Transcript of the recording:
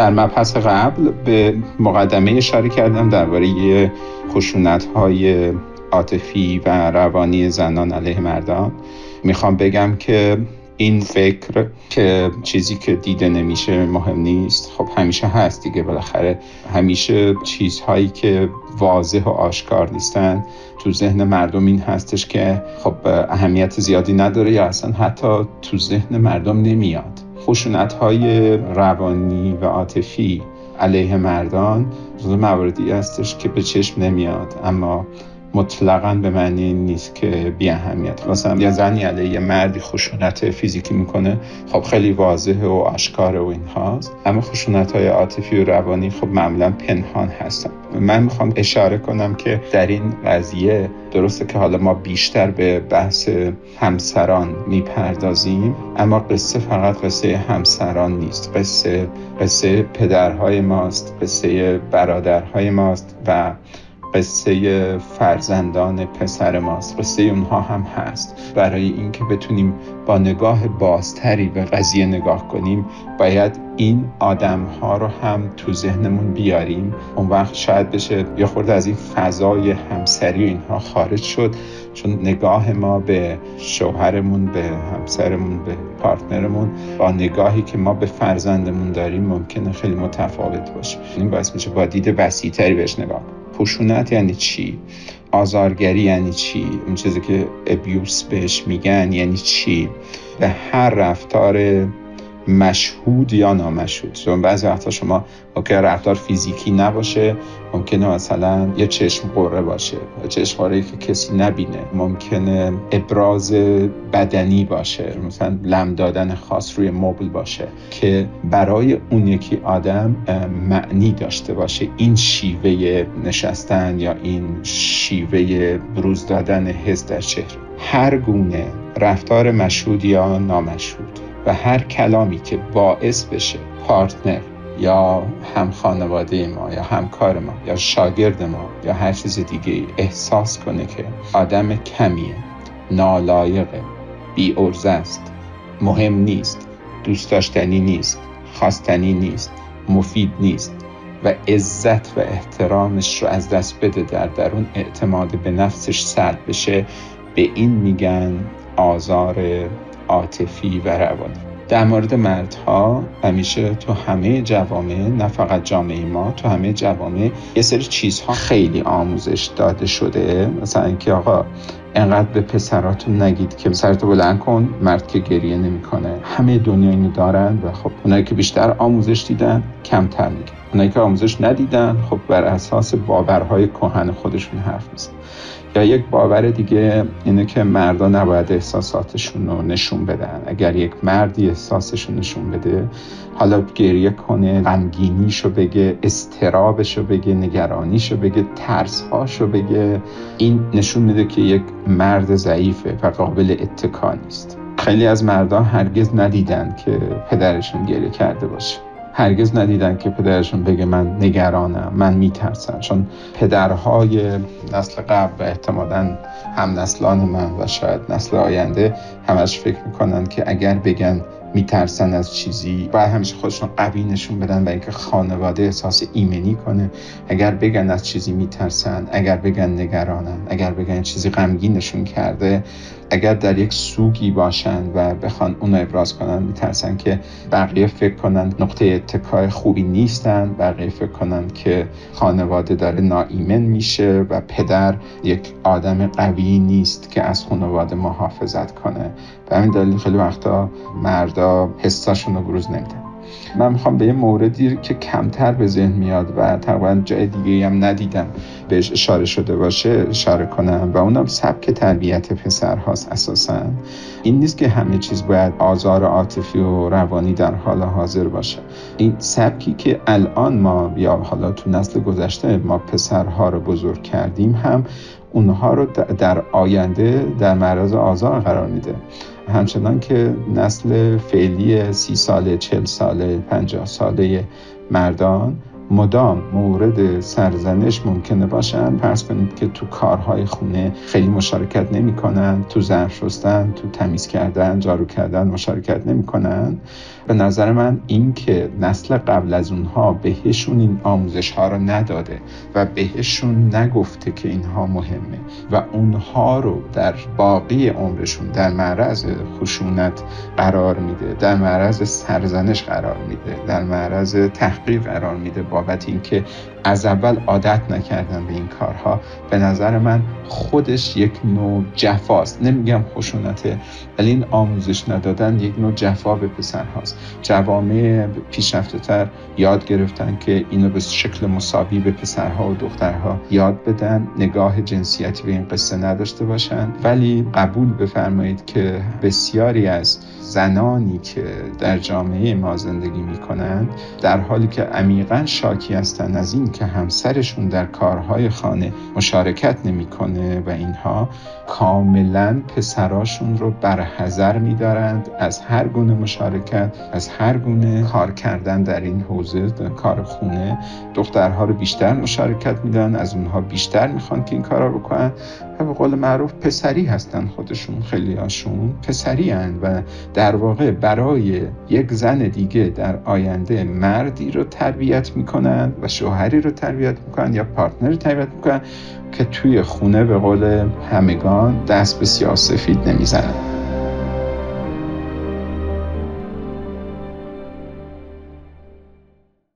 در مبحث قبل به مقدمه اشاره کردم درباره خشونت های عاطفی و روانی زنان علیه مردان. می‌خوام بگم که این فکر که چیزی که دیده نمیشه مهم نیست. خب همیشه هست دیگه بالاخره همیشه چیزهایی که واضح و آشکار نیستن. تو ذهن مردم این هستش که خب اهمیت زیادی نداره یا اصلا حتی تو ذهن مردم نمیاد. خشونت های روانی و عاطفی علیه مردان مواردی هستش که به چشم نمیاد. اما مطلقا به معنی نیست که بی اهمیت مثلا یا زنی علیه مردی خشونت فیزیکی می‌کنه خب خیلی واضحه و آشکاره و این هاست اما خشونت های عاطفی و روانی خب معمولا پنهان هستن. من می‌خوام اشاره کنم که در این قضیه درسته که حالا ما بیشتر به بحث همسران می‌پردازیم اما قصه فقط قصه همسران نیست. قصه قصه پدرهای ماست قصه برادرهای ماست و قصه فرزندان پسر ماست. قصه اونها هم هست. برای اینکه بتونیم با نگاه بازتری به قضیه نگاه کنیم باید این آدم ها رو هم تو ذهنمون بیاریم. اون وقت شاید بشه یه خورده از این فضای همسری اینها خارج شد چون نگاه ما به شوهرمون به همسرمون به پارتنرمون با نگاهی که ما به فرزندمون داریم ممکنه خیلی متفاوت باشه. این باعث میشه با دید وسیعتری بهش نگاه خشونت یعنی چی؟ آزارگری یعنی چی؟ اون چیزی که ابیوس بهش میگن یعنی چی؟ به هر رفتار مشهود یا نامشهود. چون بعضی وقتا شما ممکنه رفتار فیزیکی نباشه ممکنه مثلا یه چشم قره باشه. چشم قره که کسی نبینه. ممکنه ابراز بدنی باشه. مثلا لم دادن خاص روی مبل باشه. که برای اون یکی آدم معنی داشته باشه. این شیوه نشستن یا این شیوه بروز دادن حس در چهره. هر گونه رفتار مشهود یا نامشهود. و هر کلامی که باعث بشه پارتنر یا هم خانواده ما یا همکار ما یا شاگرد ما یا هر چیز دیگه احساس کنه که آدم کمیه نالایقه بی است مهم نیست دوست داشتنی نیست خواستنی نیست مفید نیست و عزت و احترامش رو از دست بده در درون اعتماد به نفسش سلب بشه. به این میگن آزار عاطفی و روانی. در مورد مردها همیشه تو همه جوامع نه فقط جامعه ما تو همه جوامع یه سری چیزها خیلی آموزش داده شده. مثلا اینکه آقا انقدر به پسراتون نگید که سرتو بلند کن مرد که گریه نمی‌کنه. همه دنیا اینو دارن و خب اونایی که بیشتر آموزش دیدن کمتر میگن. اونایی که آموزش ندیدن خب بر اساس باورهای کهن خودشون حرف می‌زنن. یا یک باور دیگه اینه که مردا نباید احساساتشون رو نشون بدن. اگر یک مردی احساسشون نشون بده حالا گریه کنه غمگینیشو بگه استرابشو بگه نگرانیشو بگه ترسهاشو بگه این نشون میده که یک مرد ضعیفه و قابل اتکا نیست. خیلی از مردان هرگز ندیدن که پدرشون گریه کرده باشه. هرگز ندیدن که پدرشون بگه من نگرانم من میترسم. چون پدرهای نسل قبل و احتمالا هم نسلان من و شاید نسل آینده همش فکر می‌کنن که اگر بگن میترسن از چیزی باید همیشه خودشون قوی نشون بدن و اینکه خانواده احساس ایمنی کنه. اگر بگن از چیزی میترسن اگر بگن نگرانن اگر بگن چیزی غمگینشون کرده اگر در یک سوگی باشن و بخوان اون ابراز کنن میترسن که بقیه فکر کنن نقطه اتکای خوبی نیستن بقیه فکر کنن که خانواده داره ناایمن میشه و پدر یک آدم قوی نیست که از خانواده محافظت کنه. به همین دلیل خیلی وقتا مردا حساشون رو بروز نمیدن من می‌خوام به یه موردی که کمتر به ذهن میاد و تقریبا جای دیگه هم ندیدم بهش اشاره شده باشه اشاره کنم و اونم سبک تربیت پسر هاست اساسا. این نیست که همه چیز باید آزار عاطفی و روانی در حال حاضر باشه. این سبکی که الان ما یا حالا تو نسل گذشته ما پسرها رو بزرگ کردیم هم اونها رو در آینده در معرض آزار قرار میده. همچنان که نسل فعلی سی ساله چل ساله پنجاه ساله مردان مدام مورد سرزنش ممکنه باشن. پرس کنید که تو کارهای خونه خیلی مشارکت نمی‌کنن تو ظرف شستن تو تمیز کردن جارو کردن مشارکت نمی‌کنن. به نظر من این که نسل قبل از اونها بهشون این آموزش ها رو نداده و بهشون نگفته که اینها مهمه و اونها رو در باقی عمرشون در معرض خشونت قرار میده در معرض سرزنش قرار میده در معرض تحقیق قرار میده بابت اینکه از اول عادت نکردن به این کارها به نظر من خودش یک نوع جفاست. نمیگم خشونته ولی این آموزش ندادن یک نوع جفا به پسرهاست جوامع پیشرفته تر یاد گرفتن که اینو به شکل مساوی به پسرها و دخترها یاد بدن نگاه جنسیتی به این قصه نداشته باشن. ولی قبول بفرمایید که بسیاری از زنانی که در جامعه ما زندگی می‌کنند در حالی که عمیقا شاکی هستند از این که همسرشون در کارهای خانه مشارکت نمی‌کنه و اینها کاملا پسراشون رو برحضر میدارند. از هر گونه مشارکت از هر گونه کار کردن در این حوزه در کار خونه دخترها رو بیشتر مشارکت میدن. از اونها بیشتر می‌خوان که این کارا بکنن. و به قول معروف پسری هستن خودشون خیلی هاشون پسری هن و در واقع برای یک زن دیگه در آینده مردی رو تربیت می‌کنن و شوهری رو تربیت می‌کنن یا پارتنر رو تربیت می‌کنن که توی خونه به قول همگان دست به سیاسفید نمی‌زنن